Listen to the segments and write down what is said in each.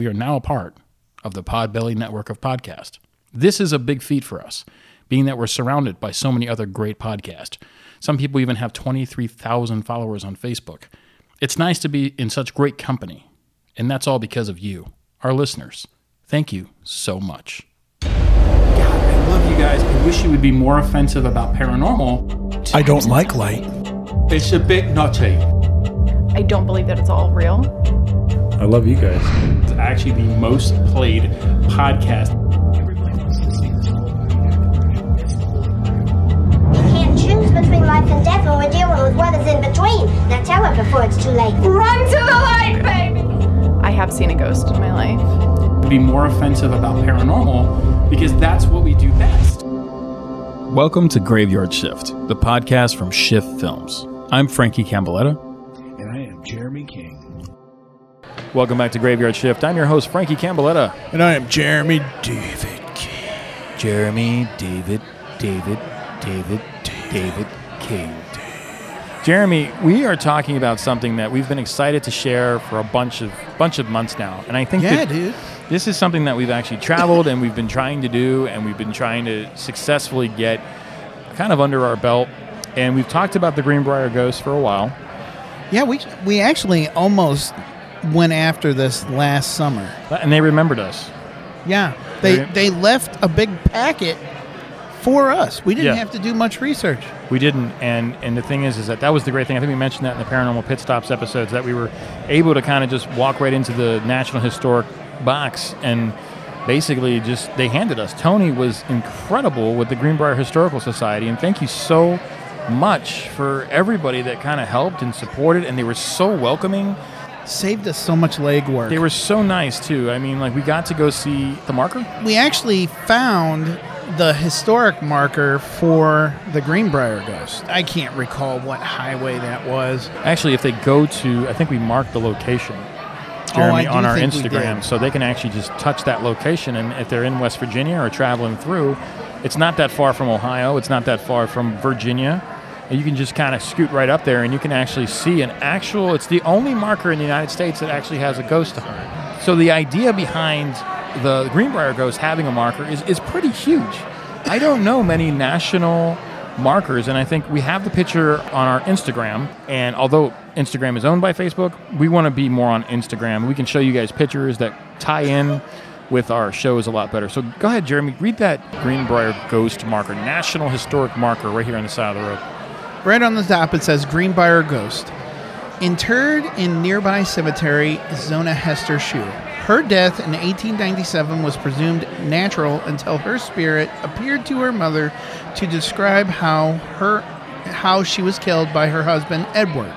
We are now a part of the Podbelly network of podcasts. This is a big feat for us, being that we're surrounded by so many other great podcasts. Some people even have 23,000 followers on Facebook. It's nice to be in such great company, and that's all because of you, our listeners. Thank you so much. God, I love you guys. I wish you would be more offensive about paranormal. I don't like light. It's a bit nutty. I don't believe that it's all real. I love you guys. It's actually the most played podcast. You can't choose between life and death, and we're dealing with whatever's in between. Now tell her before it's too late. Run to the light, baby! I have seen a ghost in my life. Be more offensive about paranormal because that's what we do best. Welcome to Graveyard Shift, the podcast from Shift Films. I'm Franki Campbelletta. Welcome back to Graveyard Shift. I'm your host, Franki Campbelletta. And I am Jeremy David King. Jeremy, David, David, David, David King. Jeremy, we are talking about something that we've been excited to share for a bunch of bunch of months now, and I think Yeah, that dude. this is something that we've actually traveled and we've been trying to do, and we've been trying to successfully get kind of under our belt. And we've talked about the Greenbrier Ghost for a while. Yeah, we we actually almost went after this last summer. And they remembered us. Yeah, they Right. they left a big packet for us. We didn't Yeah. have to do much research. We didn't, and and the thing is, is that that was the great thing. I think we mentioned that in the paranormal pit stops episodes that we were able to kind of just walk right into the National Historic box and basically just they handed us. Tony was incredible with the Greenbrier Historical Society, and thank you so much for everybody that kind of helped and supported, and they were so welcoming. Saved us so much legwork. They were so nice too. I mean, like we got to go see the marker. we actually found the historic marker for the Greenbrier ghost. I can't recall what highway that was. Actually, if they go to, I think we marked the location, oh, Jeremy, Oh, on our Instagram, so they can actually just touch that location. And if they're in West Virginia or traveling through, it's not that far from Ohio. It's not that far from Virginia. You can just kind of scoot right up there, and you can actually see an actual. It's the only marker in the United States that actually has a ghost on it. So the idea behind the Greenbrier ghost having a marker is, is pretty huge. I don't know many national markers, and I think we have the picture on our Instagram. And although Instagram is owned by Facebook, we want to be more on Instagram. We can show you guys pictures that tie in with our shows a lot better. So go ahead, Jeremy, read that Greenbrier ghost marker, National Historic marker, right here on the side of the road. Right on the top, it says Greenbrier Ghost. Interred in nearby cemetery, Zona Heaster Shue. Her death in 1897 was presumed natural until her spirit appeared to her mother to describe how her how she was killed by her husband Edward.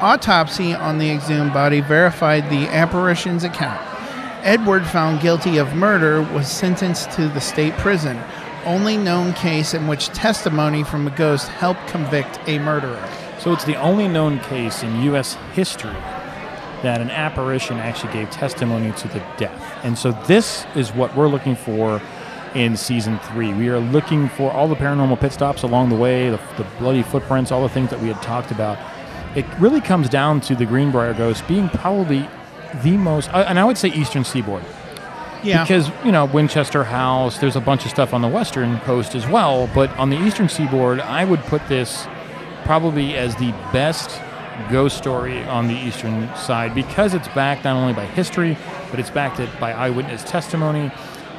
Autopsy on the exhumed body verified the apparition's account. Edward, found guilty of murder, was sentenced to the state prison, only known case in which testimony from a ghost helped convict a murderer. So it's the only known case in U.S. history that an apparition actually gave testimony to the death. And so this is what we're looking for in season three. We are looking for all the paranormal pit stops along the way, the, the bloody footprints, all the things that we had talked about. It really comes down to the Greenbrier Ghost being probably the most, and I would say Eastern Seaboard. Yeah. Because, you know, Winchester House, there's a bunch of stuff on the western coast as well, but on the eastern seaboard, I would put this probably as the best ghost story on the eastern side because it's backed not only by history, but it's backed it by eyewitness testimony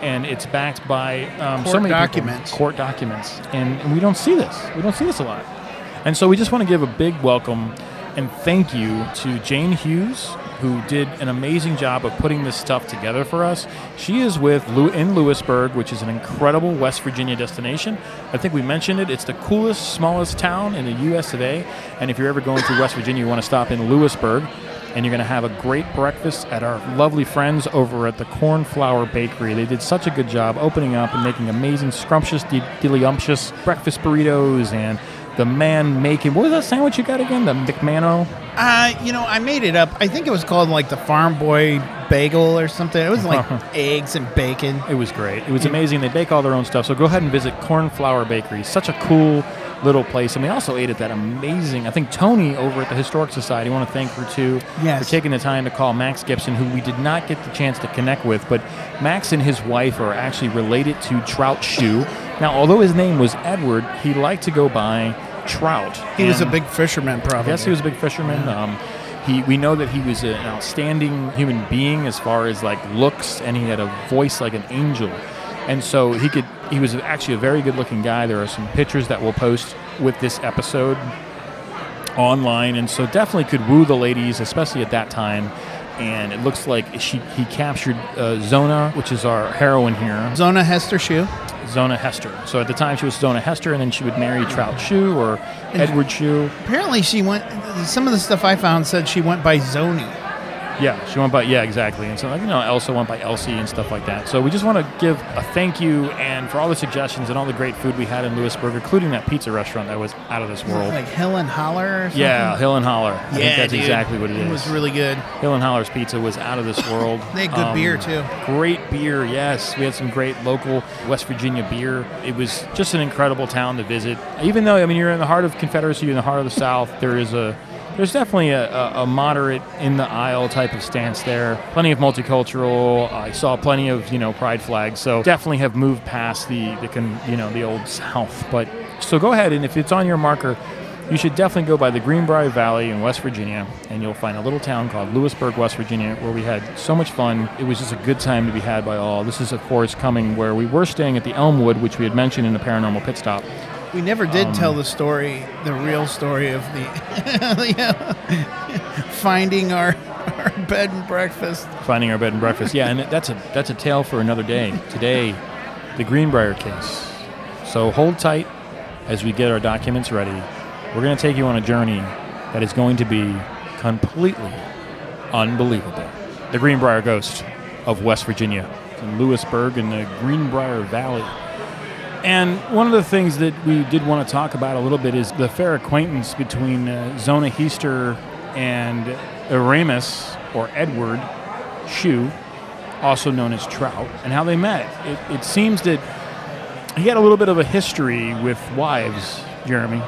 and it's backed by um, so many people- documents. court documents. And, and we don't see this. We don't see this a lot. And so we just want to give a big welcome and thank you to Jane Hughes, who did an amazing job of putting this stuff together for us. She is with in Lewisburg, which is an incredible West Virginia destination. I think we mentioned it. It's the coolest, smallest town in the U.S. today. And if you're ever going through West Virginia, you want to stop in Lewisburg. And you're going to have a great breakfast at our lovely friends over at the Cornflower Bakery. They did such a good job opening up and making amazing, scrumptious, de- deliumptious breakfast burritos and the man making what was that sandwich you got again? The McMano. Uh, you know, I made it up. I think it was called like the Farm Boy bagel or something. It was like eggs and bacon. It was great. It was amazing. They bake all their own stuff. So go ahead and visit Cornflower Bakery. Such a cool little place. And we also ate at that amazing, I think Tony over at the Historic Society, I want to thank her too Yes. for taking the time to call Max Gibson, who we did not get the chance to connect with. But Max and his wife are actually related to Trout Shue. Now, although his name was Edward, he liked to go by Trout. He was a big fisherman, probably. Yes, he was a big fisherman. Um, he, we know that he was an outstanding human being as far as like looks, and he had a voice like an angel. And so he could. He was actually a very good-looking guy. There are some pictures that we'll post with this episode online, and so definitely could woo the ladies, especially at that time. And it looks like she he captured uh, Zona, which is our heroine here, Zona Heaster Shue. Zona Heaster. So at the time she was Zona Heaster, and then she would marry Trout Shue or Edward Shue. Apparently, she went. Some of the stuff I found said she went by Zoni. Yeah, she went by yeah, exactly. And so like you know, Elsa went by Elsie and stuff like that. So we just want to give a thank you and for all the suggestions and all the great food we had in Lewisburg, including that pizza restaurant that was out of this world. Like Hill and Holler. Or something? Yeah, Hill and Holler. I think that's dude. exactly what it is. It was really good. Hill and Holler's pizza was out of this world. Um, They had good beer, too. Great beer, yes. We had some great local West Virginia beer. It was just an incredible town to visit. Even though I mean you're in the heart of Confederacy, you're in the heart of the South, there is a there's definitely a, a, a moderate in the aisle type of stance there. Plenty of multicultural. I saw plenty of you know pride flags. So definitely have moved past the the you know the old South. But so go ahead and if it's on your marker, you should definitely go by the Greenbrier Valley in West Virginia, and you'll find a little town called Lewisburg, West Virginia, where we had so much fun. It was just a good time to be had by all. This is, of course, coming where we were staying at the Elmwood, which we had mentioned in the paranormal pit stop. We never did Um, tell the story, the real story of the, finding our, our bed and breakfast. Finding our bed and breakfast. Yeah, and that's a that's a tale for another day. Today, the Greenbrier case. So hold tight as we get our documents ready. We're going to take you on a journey that is going to be completely unbelievable. The Greenbrier Ghost of West Virginia in Lewisburg in the Greenbrier Valley. And one of the things that we did want to talk about a little bit is the fair acquaintance between uh, Zona Heaster and Aramis, or Edward Shue, also known as Trout, and how they met. It, it seems that he had a little bit of a history with wives, Jeremy.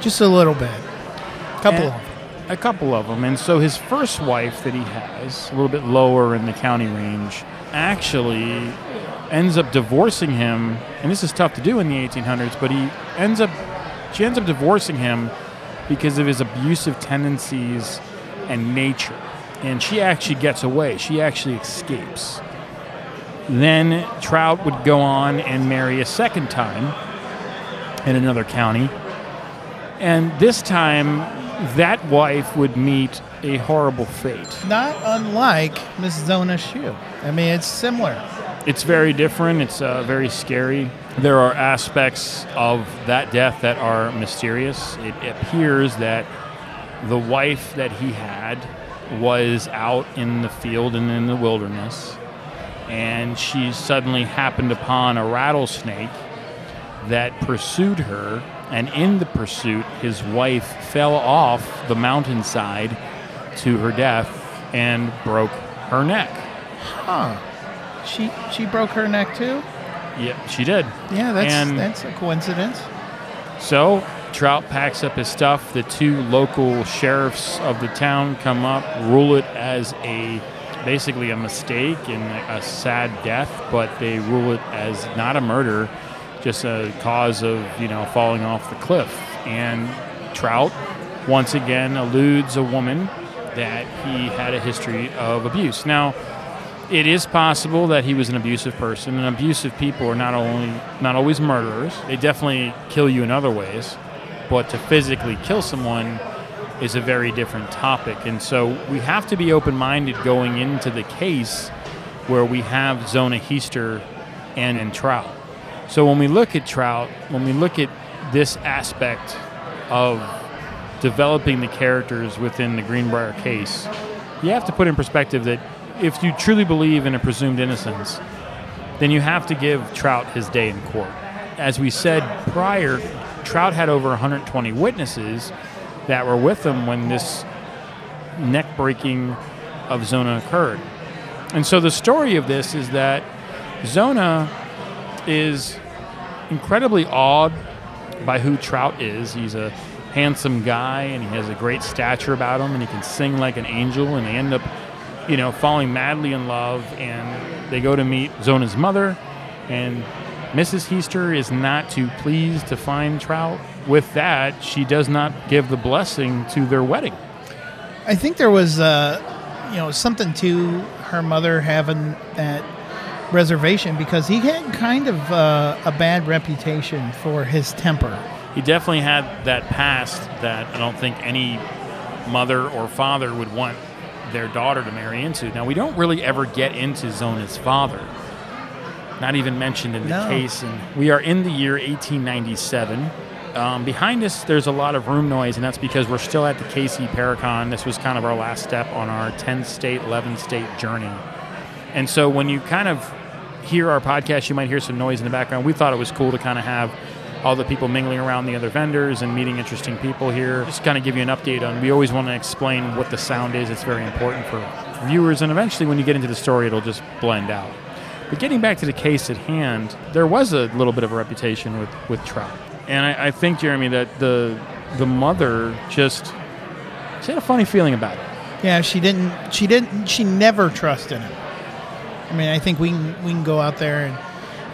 Just a little bit. A couple And- of them. A couple of them. And so his first wife that he has, a little bit lower in the county range, actually ends up divorcing him. And this is tough to do in the 1800s, but he ends up, she ends up divorcing him because of his abusive tendencies and nature. And she actually gets away. She actually escapes. Then Trout would go on and marry a second time in another county. And this time, that wife would meet a horrible fate. Not unlike Miss Zona Shue. I mean, it's similar. It's very different. It's uh, very scary. There are aspects of that death that are mysterious. It appears that the wife that he had was out in the field and in the wilderness, and she suddenly happened upon a rattlesnake that pursued her. And in the pursuit, his wife fell off the mountainside to her death and broke her neck. Huh. She she broke her neck too. Yeah, she did. Yeah, that's And- that's a coincidence. So Trout packs up his stuff. The two local sheriffs of the town come up, rule it as a basically a mistake and a sad death, but they rule it as not a murder, just a cause of you know falling off the cliff. And Trout once again eludes a woman that he had a history of abuse. Now, it is possible that he was an abusive person, and abusive people are not only not always murderers. They definitely kill you in other ways, but to physically kill someone is a very different topic. And so we have to be open-minded going into the case where we have Zona Heaster and, and Trout. So when we look at Trout, when we look at this aspect of developing the characters within the Greenbrier case, you have to put in perspective that if you truly believe in a presumed innocence, then you have to give Trout his day in court. As we said prior, Trout had over 120 witnesses that were with him when this neck breaking of Zona occurred. And so the story of this is that Zona is incredibly awed by who Trout is. He's a handsome guy and he has a great stature about him and he can sing like an angel and they end up, you know, falling madly in love and they go to meet Zona's mother and Mrs. Heaster is not too pleased to find Trout. With that, she does not give the blessing to their wedding. I think there was, uh, you know, something to her mother having that reservation because he had kind of uh, a bad reputation for his temper. he definitely had that past that I don't think any mother or father would want their daughter to marry into. Now, we don't really ever get into Zona's father, not even mentioned in the No. case. And we are in the year 1897. Um, behind us, there's a lot of room noise, and that's because we're still at the KC Paracon. This was kind of our last step on our 10 state, 11 state journey. And so when you kind of hear our podcast, you might hear some noise in the background. We thought it was cool to kind of have all the people mingling around the other vendors and meeting interesting people here. Just kind of give you an update on. We always want to explain what the sound is. It's very important for viewers, and eventually, when you get into the story, it'll just blend out. But getting back to the case at hand, there was a little bit of a reputation with with Trout, and I, I think Jeremy that the the mother just she had a funny feeling about it. Yeah, she didn't. She didn't. She never trusted him. I mean, I think we can we can go out there and,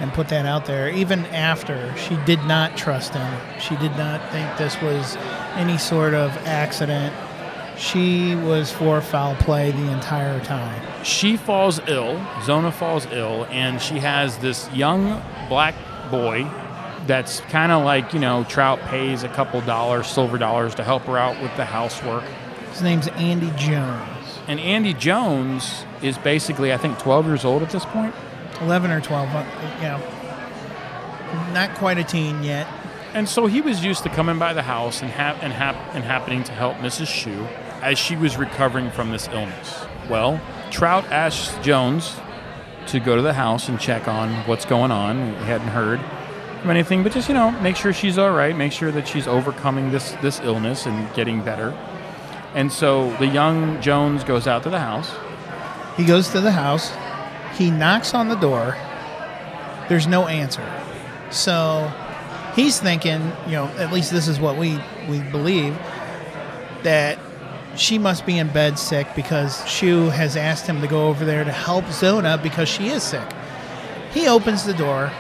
and put that out there. Even after she did not trust him, she did not think this was any sort of accident. She was for foul play the entire time. she falls ill. Zona falls ill, and she has this young black boy that's kind of like you know Trout pays a couple dollars, silver dollars, to help her out with the housework. His name's Andy Jones. And Andy Jones is basically, I think, 12 years old at this point. 11 or 12, uh, you know. Not quite a teen yet. And so he was used to coming by the house and, hap- and, hap- and happening to help Mrs. Shue as she was recovering from this illness. Well, Trout asked Jones to go to the house and check on what's going on. He hadn't heard of anything, but just, you know, make sure she's all right, make sure that she's overcoming this, this illness and getting better. And so the young Jones goes out to the house. He goes to the house. He knocks on the door. There's no answer. So he's thinking, you know, at least this is what we, we believe, that she must be in bed sick because Shue has asked him to go over there to help Zona because she is sick. He opens the door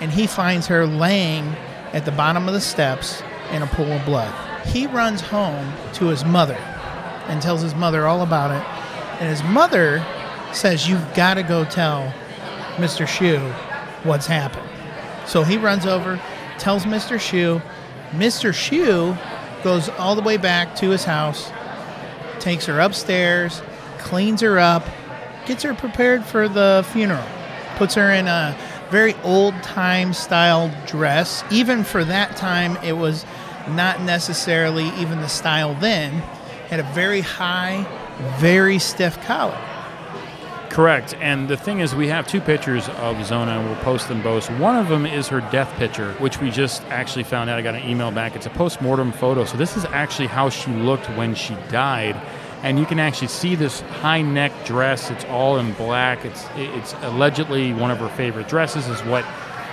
and he finds her laying at the bottom of the steps in a pool of blood. He runs home to his mother and tells his mother all about it. And his mother says, You've got to go tell Mr. Shue what's happened. So he runs over, tells Mr. Shue. Mr. Shue goes all the way back to his house, takes her upstairs, cleans her up, gets her prepared for the funeral, puts her in a very old time style dress. Even for that time, it was not necessarily even the style then. Had a very high, very stiff collar. Correct. And the thing is, we have two pictures of Zona, and we'll post them both. One of them is her death picture, which we just actually found out. I got an email back. It's a post mortem photo. So, this is actually how she looked when she died. And you can actually see this high neck dress. It's all in black. It's, it's allegedly one of her favorite dresses, is what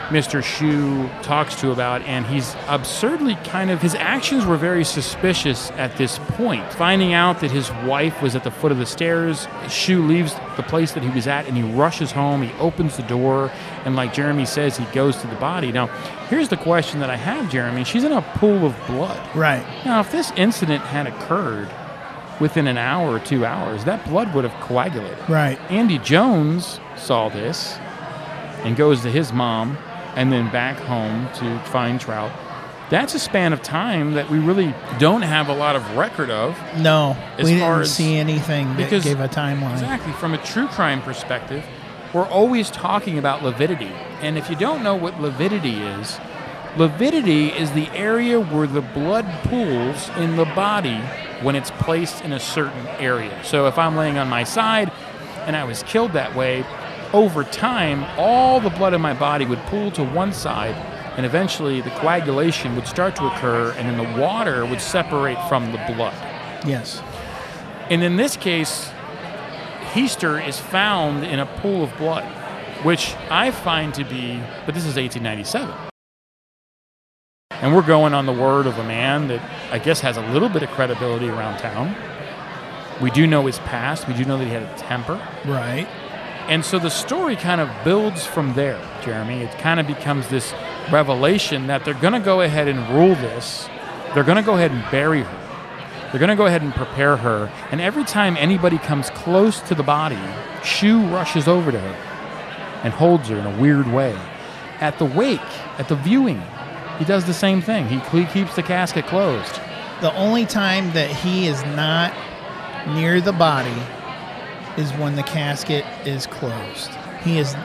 Mr. Shue talks to about, and he's absurdly kind of his actions were very suspicious at this point. Finding out that his wife was at the foot of the stairs, Shue leaves the place that he was at and he rushes home. He opens the door, and like Jeremy says, he goes to the body. Now, here's the question that I have, Jeremy. She's in a pool of blood. Right. Now, if this incident had occurred within an hour or two hours, that blood would have coagulated. Right. Andy Jones saw this and goes to his mom and then back home to find Trout. That's a span of time that we really don't have a lot of record of. No, we didn't as- see anything that because- gave a timeline. Exactly. From a true crime perspective, we're always talking about lividity. And if you don't know what lividity is, lividity is the area where the blood pools in the body when it's placed in a certain area. So if I'm laying on my side and I was killed that way, over time, all the blood in my body would pool to one side, and eventually the coagulation would start to occur, and then the water would separate from the blood. Yes. And in this case, Heaster is found in a pool of blood, which I find to be, but this is 1897. And we're going on the word of a man that I guess has a little bit of credibility around town. We do know his past. We do know that he had a temper. Right. And so the story kind of builds from there, Jeremy. It kind of becomes this revelation that they're going to go ahead and rule this. They're going to go ahead and bury her. They're going to go ahead and prepare her. And every time anybody comes close to the body, Shue rushes over to her and holds her in a weird way. At the wake, at the viewing, he does the same thing. He, he keeps the casket closed. The only time that he is not near the body is when the casket is closed. He is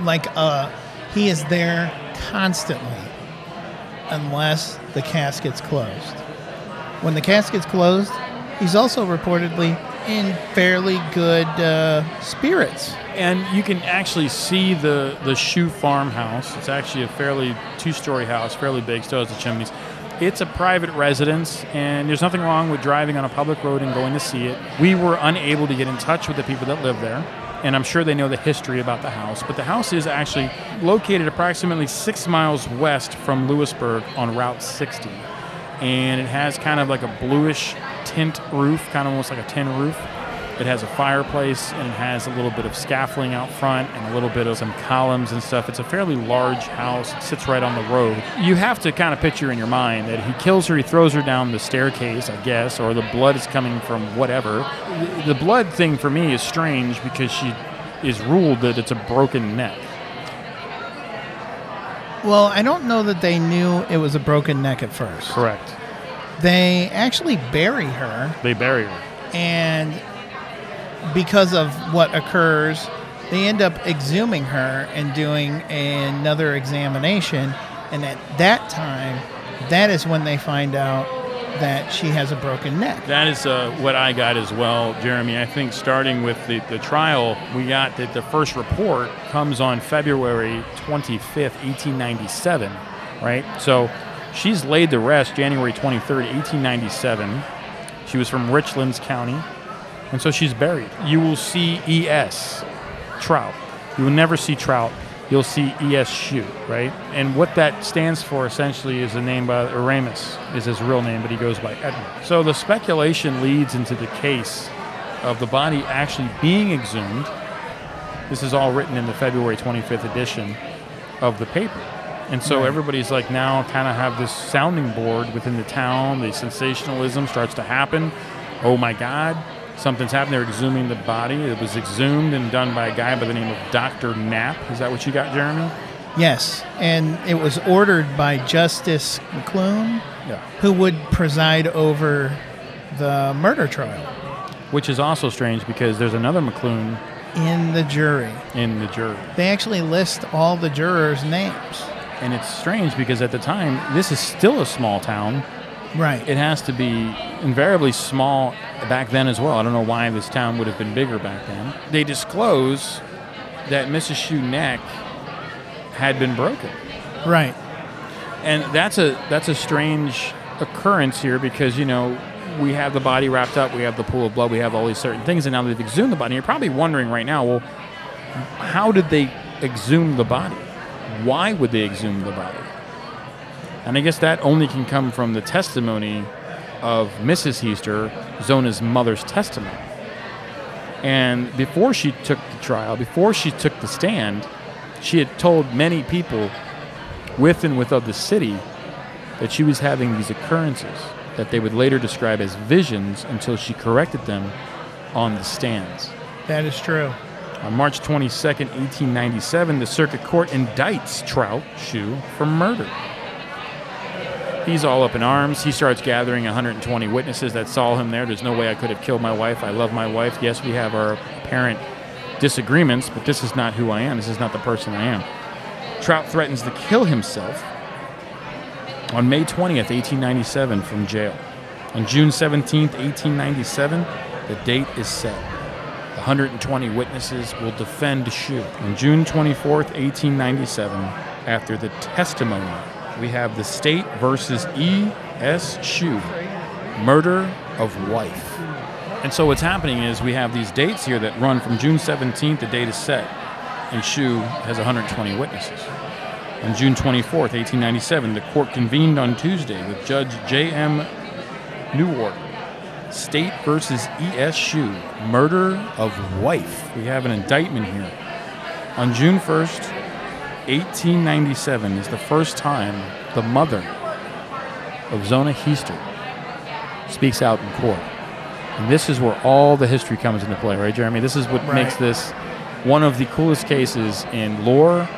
like uh he is there constantly unless the casket's closed. When the casket's closed, he's also reportedly in fairly good uh, spirits. and you can actually see the the Shue farmhouse. It's actually a fairly two-story house, fairly big. Still has the chimneys. It's a private residence, and there's nothing wrong with driving on a public road and going to see it. We were unable to get in touch with the people that live there, and I'm sure they know the history about the house. But the house is actually located approximately six miles west from Lewisburg on Route 60, and it has kind of like a bluish tint roof, kind of almost like a tin roof. It has a fireplace and it has a little bit of scaffolding out front and a little bit of some columns and stuff. It's a fairly large house. It sits right on the road. You have to kind of picture in your mind that he kills her, he throws her down the staircase, I guess, or the blood is coming from whatever. The- The blood thing for me is strange because she is ruled that it's a broken neck. Well, I don't know that they knew it was a broken neck at first. Correct. They actually bury her They bury her. and because of what occurs, they end up exhuming her and doing another examination. And at that time, that is when they find out that she has a broken neck. That is uh, what I got as well, Jeremy. I think starting with the, the trial, we got that the first report comes on February 25th, 1897, right? So she's laid to rest January 23rd, 1897. She was from Richlands County, and so she's buried. You will see ES, Trout. You will never see Trout. You'll see ES Shue, right? And what that stands for essentially is a name by Aramis, is his real name, but he goes by Edmund. So the speculation leads into the case of the body actually being exhumed. This is all written in the February 25th edition of the paper. And so everybody's like now kind of have this sounding board within the town. The sensationalism starts to happen. Oh my God, something's happened. They're exhuming the body. It was exhumed and done by a guy by the name of Dr. Knapp. Is that what you got, Jeremy? Yes, and it was ordered by Justice McClune, Yeah. who would preside over the murder trial Which is also strange because there's another McClune in the jury. in the jury. They actually list all the jurors' names. And it's strange because at the time, this is still a small town. Right. It has to be invariably small back then as well. I don't know why this town would have been bigger back then. They disclose that Mrs. Shue neck had been broken. right. And that's a that's a strange occurrence here because you know we have the body wrapped up, we have the pool of blood, we have all these certain things, and now they've exhumed the body. You're probably wondering right now, well, how did they exhume the body? Why would they exhume the body? And I guess that only can come from the testimony of Mrs. Heaster, Zona's mother's testimony. And before she took the trial, before she took the stand, she had told many people with and without the city that she was having these occurrences that they would later describe as visions until she corrected them on the stands. That is true. On March 22, 1897, the circuit court indicts Trout Shue for murder. He's all up in arms. He starts gathering 120 witnesses that saw him there. There's no way I could have killed my wife. I love my wife. Yes, we have our apparent disagreements, but this is not who I am. This is not the person I am. Trout threatens to kill himself on May 20th, 1897, from jail. On June 17th, 1897, the date is set. The 120 witnesses will defend Shue. On June 24th, 1897, after the testimony, we have the state versus E.S. Shue, murder of wife. And so what's happening is we have these dates here that run from June 17th, the date is set, and Shue has 120 witnesses. On June 24th, 1897, the court convened on Tuesday with Judge J.M. Newart. State versus E.S. Shue, murder of wife. We have an indictment here. On June 1st, 1897 is the first time the mother of Zona Heaster speaks out in court. And this is where all the history comes into play, right, Jeremy? This is what Right. makes this one of the coolest cases in lore,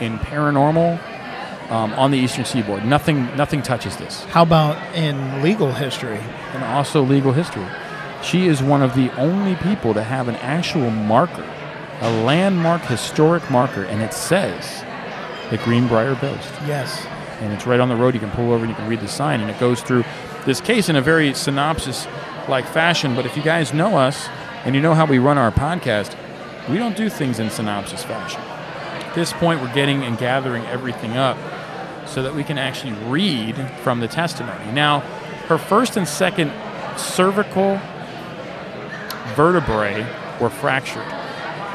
in paranormal, um, on the Eastern Seaboard. Nothing, nothing touches this, How about in legal history? and also legal history. She is one of the only people to have an actual marker, a landmark historic marker, and it says the Greenbrier Ghost Yes. and it's right on the road. You can pull over and you can read the sign, and it goes through this case in a very synopsis like fashion. But if you guys know us and you know how we run our podcast, we don't do things in synopsis fashion. At this point, we're getting and gathering everything up so that we can actually read from the testimony. Now, her first and second cervical vertebrae were fractured.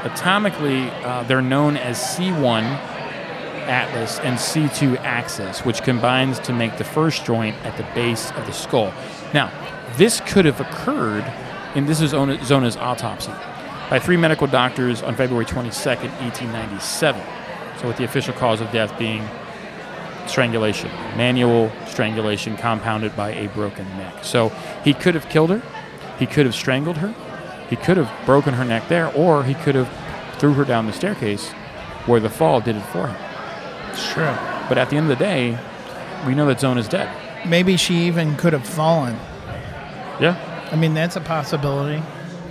Atomically, uh, they're known as C1 atlas and C2 axis, which combines to make the first joint at the base of the skull. Now, this could have occurred, and this is Zona's autopsy, by three medical doctors on February 22nd, 1897. So, with the official cause of death being strangulation, manual strangulation compounded by a broken neck. So, he could have killed her, he could have strangled her, he could have broken her neck there, or he could have threw her down the staircase where the fall did it for him. It's true. But at the end of the day, we know that Zona's dead. Maybe she even could have fallen. Yeah. I mean, that's a possibility.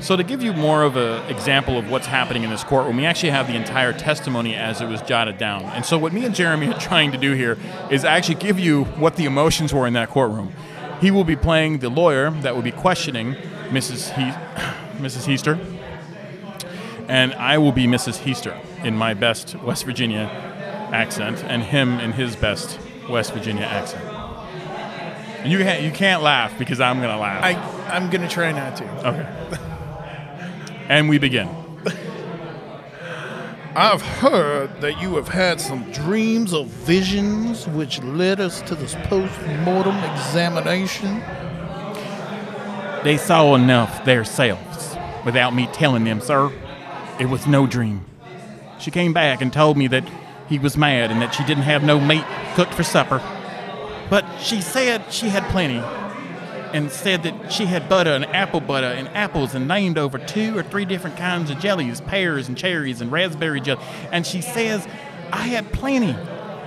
So to give you more of an example of what's happening in this courtroom, we actually have the entire testimony as it was jotted down. And so what me and Jeremy are trying to do here is actually give you what the emotions were in that courtroom. He will be playing the lawyer that will be questioning Mrs. He- Mrs. Heaster, and I will be Mrs. Heaster in my best West Virginia accent, and him in his best West Virginia accent. And you can't, you can't laugh because I'm gonna laugh. I, I'm going to try not to. Okay. and we begin. I've heard that you have had some dreams or visions which led us to this post mortem examination. They saw enough themselves without me telling them, sir. It was no dream. She came back and told me that he was mad and that she didn't have no meat cooked for supper. But she said she had plenty and said that she had butter and apple butter and apples and named over two or three different kinds of jellies, pears and cherries and raspberry jelly. And she says, I had plenty.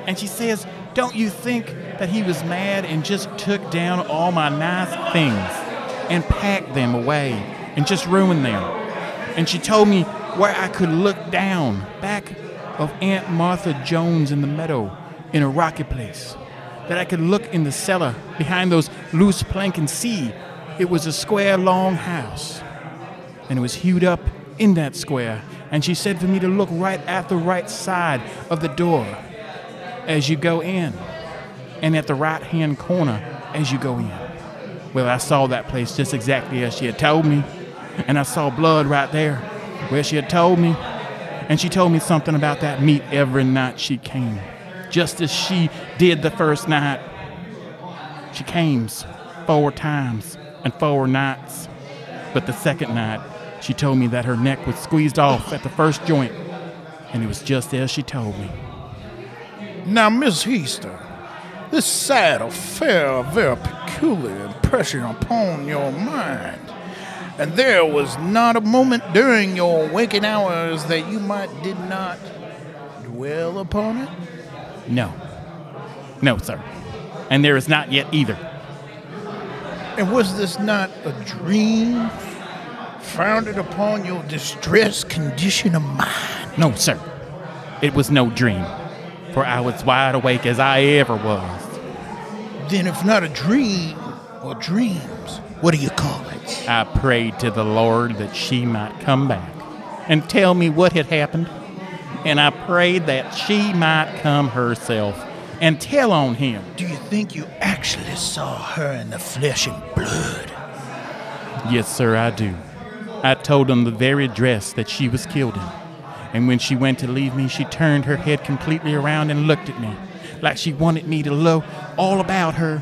And she says, Don't you think that he was mad and just took down all my nice things and packed them away and just ruined them? And she told me where I could look down back of Aunt Martha Jones in the meadow in a rocky place that I could look in the cellar behind those loose plank and see it was a square long house. And it was hewed up in that square. And she said for me to look right at the right side of the door as you go in, and at the right hand corner as you go in. Well, I saw that place just exactly as she had told me, and I saw blood right there where she had told me. And she told me something about that meat every night she came just as she did the first night. She came four times and four nights. But the second night, she told me that her neck was squeezed off at the first joint. And it was just as she told me. Now, Miss Heaster, this sad affair of very peculiar impression upon your mind. And there was not a moment during your waking hours that you might did not dwell upon it? No. No, sir. And there is not yet either. And was this not a dream founded upon your distressed condition of mind? No, sir. It was no dream. For I was wide awake as I ever was. Then, if not a dream or dreams, what do you call it? I prayed to the Lord that she might come back and tell me what had happened. And I prayed that she might come herself and tell on him. Do you think you actually saw her in the flesh and blood? Yes, sir, I do. I told them the very dress that she was killed in. And when she went to leave me, she turned her head completely around and looked at me, like she wanted me to know all about her.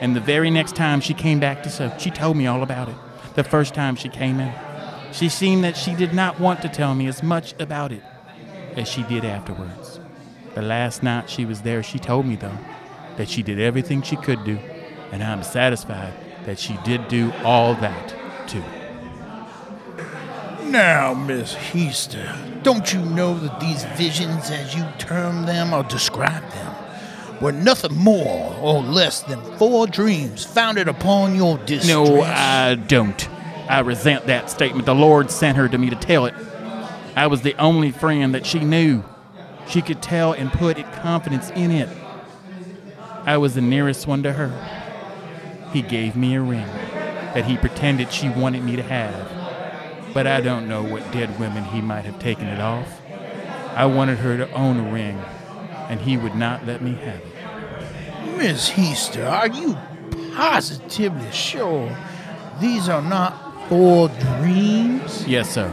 And the very next time she came back to sew, she told me all about it. The first time she came in, she seemed that she did not want to tell me as much about it as she did afterwards. The last night she was there, she told me, though, that she did everything she could do, and I'm satisfied that she did do all that, too. Now, Miss Heaster, don't you know that these visions, as you term them or describe them, were nothing more or less than four dreams founded upon your distress? No, I don't. I resent that statement. The Lord sent her to me to tell it. I was the only friend that she knew. She could tell and put confidence in it. I was the nearest one to her. He gave me a ring that he pretended she wanted me to have. But I don't know what dead women he might have taken it off. I wanted her to own a ring, and he would not let me have it. Miss Heaster, are you positively sure these are not four dreams? Yes, sir.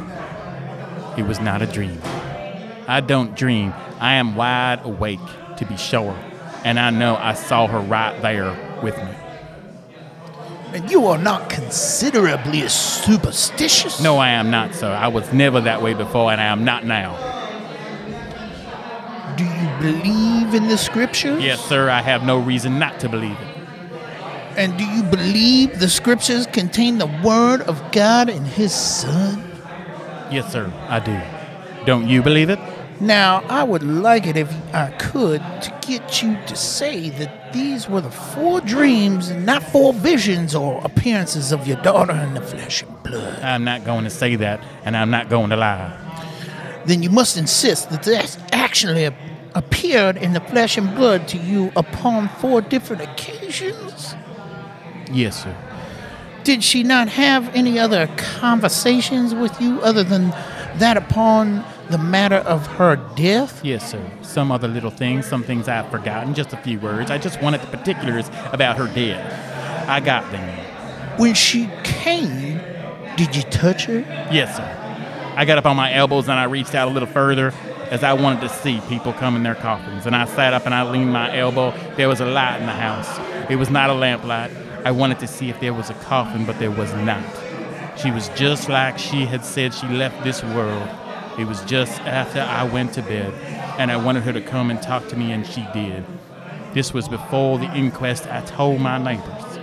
It was not a dream. I don't dream. I am wide awake, to be sure. And I know I saw her right there with me. And you are not considerably superstitious? No, I am not, sir. I was never that way before, and I am not now. Believe in the scriptures? Yes, sir. I have no reason not to believe it. And do you believe the scriptures contain the word of God and his son? Yes, sir. I do. Don't you believe it? Now, I would like it if I could to get you to say that these were the four dreams and not four visions or appearances of your daughter in the flesh and blood. I'm not going to say that, and I'm not going to lie. Then you must insist that this actually ap- appeared in the flesh and blood to you upon four different occasions. Yes, sir. Did she not have any other conversations with you other than that upon the matter of her death? Yes, sir. Some other little things, some things I've forgotten, just a few words. I just wanted the particulars about her death. I got them. When she came, did you touch her? Yes, sir. I got up on my elbows and I reached out a little further as I wanted to see people come in their coffins. And I sat up and I leaned my elbow. There was a light in the house. It was not a lamplight. I wanted to see if there was a coffin, but there was not. She was just like she had said she left this world. It was just after I went to bed, and I wanted her to come and talk to me, and she did. This was before the inquest. I told my neighbors.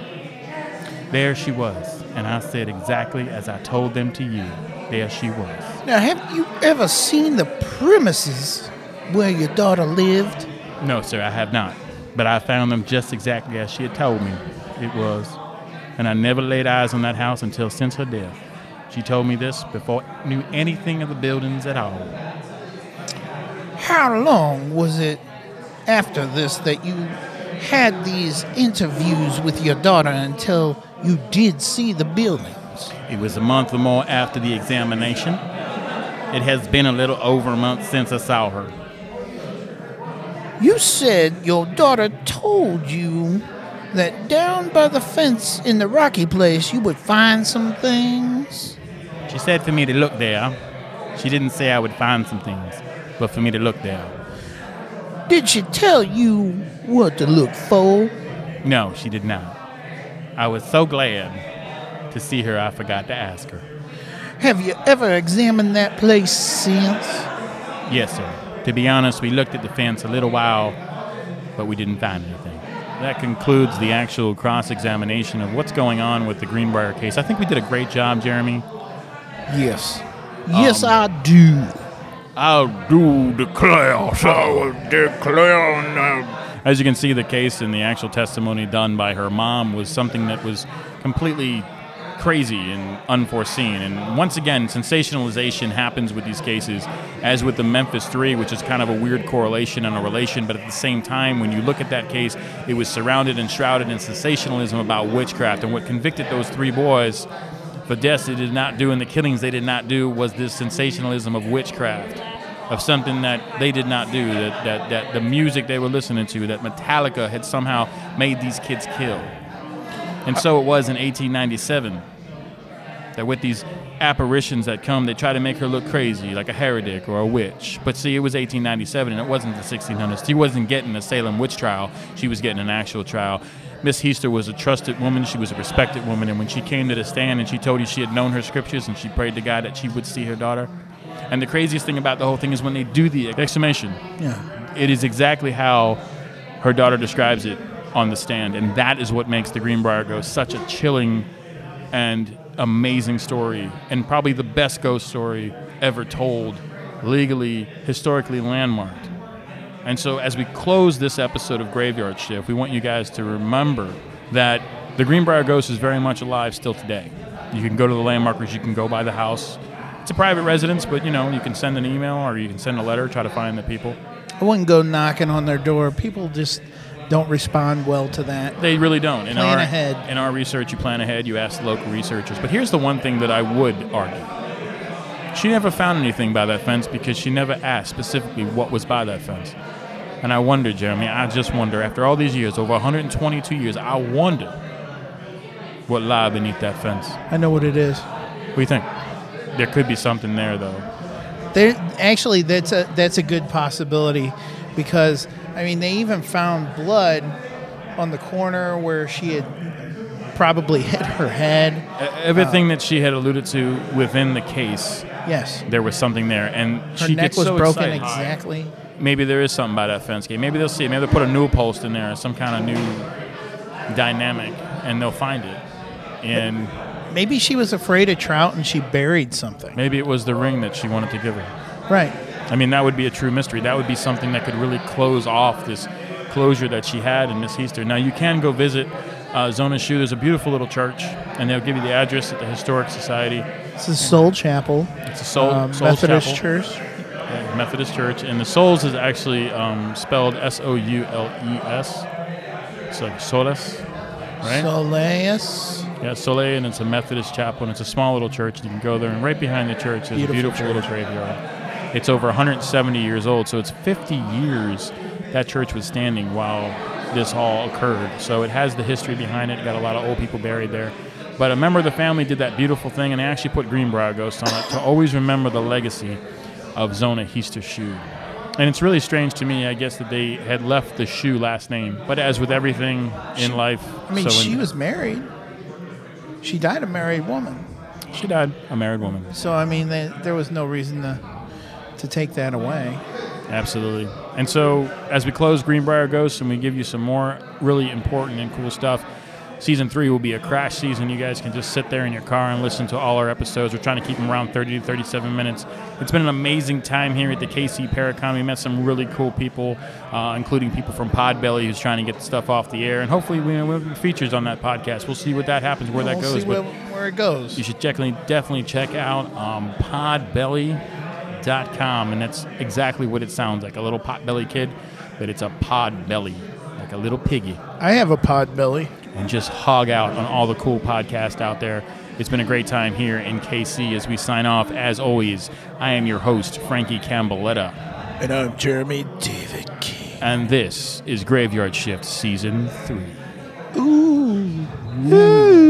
There she was, and I said exactly as I told them to you. There she was. Now, have you ever seen the premises where your daughter lived? No, sir, I have not. But I found them just exactly as she had told me it was. And I never laid eyes on that house until since her death. She told me this before I knew anything of the buildings at all. How long was it after this that you had these interviews with your daughter until you did see the It was a month or more after the examination. It has been a little over a month since I saw her. You said your daughter told you that down by the fence in the rocky place you would find some things. She said for me to look there. She didn't say I would find some things, but for me to look there. Did she tell you what to look for? No, she did not. I was so glad to see her, I forgot to ask her. Have you ever examined that place since? Yes, sir. To be honest, we looked at the fence a little while, but we didn't find anything. That concludes the actual cross examination of what's going on with the Greenbrier case. I think we did a great job, Jeremy. Yes. Yes, um, I do. I do declare, I will declare now. As you can see, the case and the actual testimony done by her mom was something that was completely crazy and unforeseen. And once again, sensationalization happens with these cases, as with the Memphis Three, which is kind of a weird correlation and a relation. But at the same time, when you look at that case, it was surrounded and shrouded in sensationalism about witchcraft. And what convicted those three boys for deaths they did not do and the killings they did not do was this sensationalism of witchcraft of something that they did not do that, that, that the music they were listening to that metallica had somehow made these kids kill and so it was in 1897 That with these apparitions that come, they try to make her look crazy, like a heretic or a witch. But see, it was 1897 and it wasn't the 1600s. She wasn't getting a Salem witch trial, she was getting an actual trial. Miss Heaster was a trusted woman, she was a respected woman, and when she came to the stand and she told you she had known her scriptures and she prayed to God that she would see her daughter. And the craziest thing about the whole thing is when they do the exhumation, Yeah. it is exactly how her daughter describes it on the stand, and that is what makes the Greenbrier go such a chilling and amazing story, and probably the best ghost story ever told, legally, historically landmarked. And so, as we close this episode of Graveyard Shift, we want you guys to remember that the Greenbrier Ghost is very much alive still today. You can go to the landmarkers, you can go by the house. It's a private residence, but you know, you can send an email or you can send a letter, try to find the people. I wouldn't go knocking on their door. People just don't respond well to that. They really don't. In Plan our, ahead. In our research, you plan ahead. You ask the local researchers. But here's the one thing that I would argue: she never found anything by that fence because she never asked specifically what was by that fence. And I wonder, Jeremy. I just wonder. After all these years, over 122 years, I wonder what lie beneath that fence. I know what it is. What do you think? There could be something there, though. There, actually, that's a that's a good possibility, because I mean, they even found blood on the corner where she had probably hit her head. Everything that she had alluded to within the case, Yes, there was something there, and her she neck gets was so broken excited. exactly. maybe there is something by that fence gate. Maybe they'll see it. Maybe they'll put a new post in there, some kind of new dynamic, and they'll find it. And Maybe she was afraid of trout and she buried something. maybe it was the ring that she wanted to give her. Right. I mean, that would be a true mystery. That would be something that could really close off this closure that she had in Miss Heaster. Now, you can go visit uh, Zona Shue. There's a beautiful little church, and they'll give you the address at the Historic Society. This is Soul Chapel, It's a Soul, uh, Souls Methodist Chapel. Church. Yeah, Methodist Church, and the Souls is actually um, spelled S O U L E S. It's like Solas, right? Soleus. yeah, Soleil, and it's a Methodist chapel, and it's a small little church. You can go there, and right behind the church is Beautiful a beautiful little graveyard. It's over 170 years old, so it's 50 years that church was standing while this all occurred. So it has the history behind it. Got a lot of old people buried there. But a member of the family did that beautiful thing, and they actually put Greenbrier Ghost on it to always remember the legacy of Zona Heaster Shue. And it's really strange to me, I guess, that they had left the Shue last name. But as with everything in life, I mean, so in- she was married. She died a married woman. she died a married woman. So I mean, they, there was no reason to to take that away. Absolutely. And so, as we close Greenbrier Ghosts and we give you some more really important and cool stuff, season three will be a crash season. You guys can just sit there in your car and listen to all our episodes. We're trying to keep them around 30 to 37 minutes. It's been an amazing time here at the KC Paracon. We met some really cool people, uh, including people from Podbelly who's trying to get the stuff off the air. And hopefully, we will have features on that podcast. We'll see what that happens, where that we'll goes. see but- where, where it goes. you should definitely definitely check out um, podbelly.com and that's exactly what it sounds like a little potbelly kid but it's a pod belly like a little piggy I have a pod belly. and just hog out on all the cool podcasts out there it's been a great time here in kc as we sign off as always i am your host Franki campbelletta And I'm Jeremy David King. and this is graveyard shift season 3 Ooh. Ooh.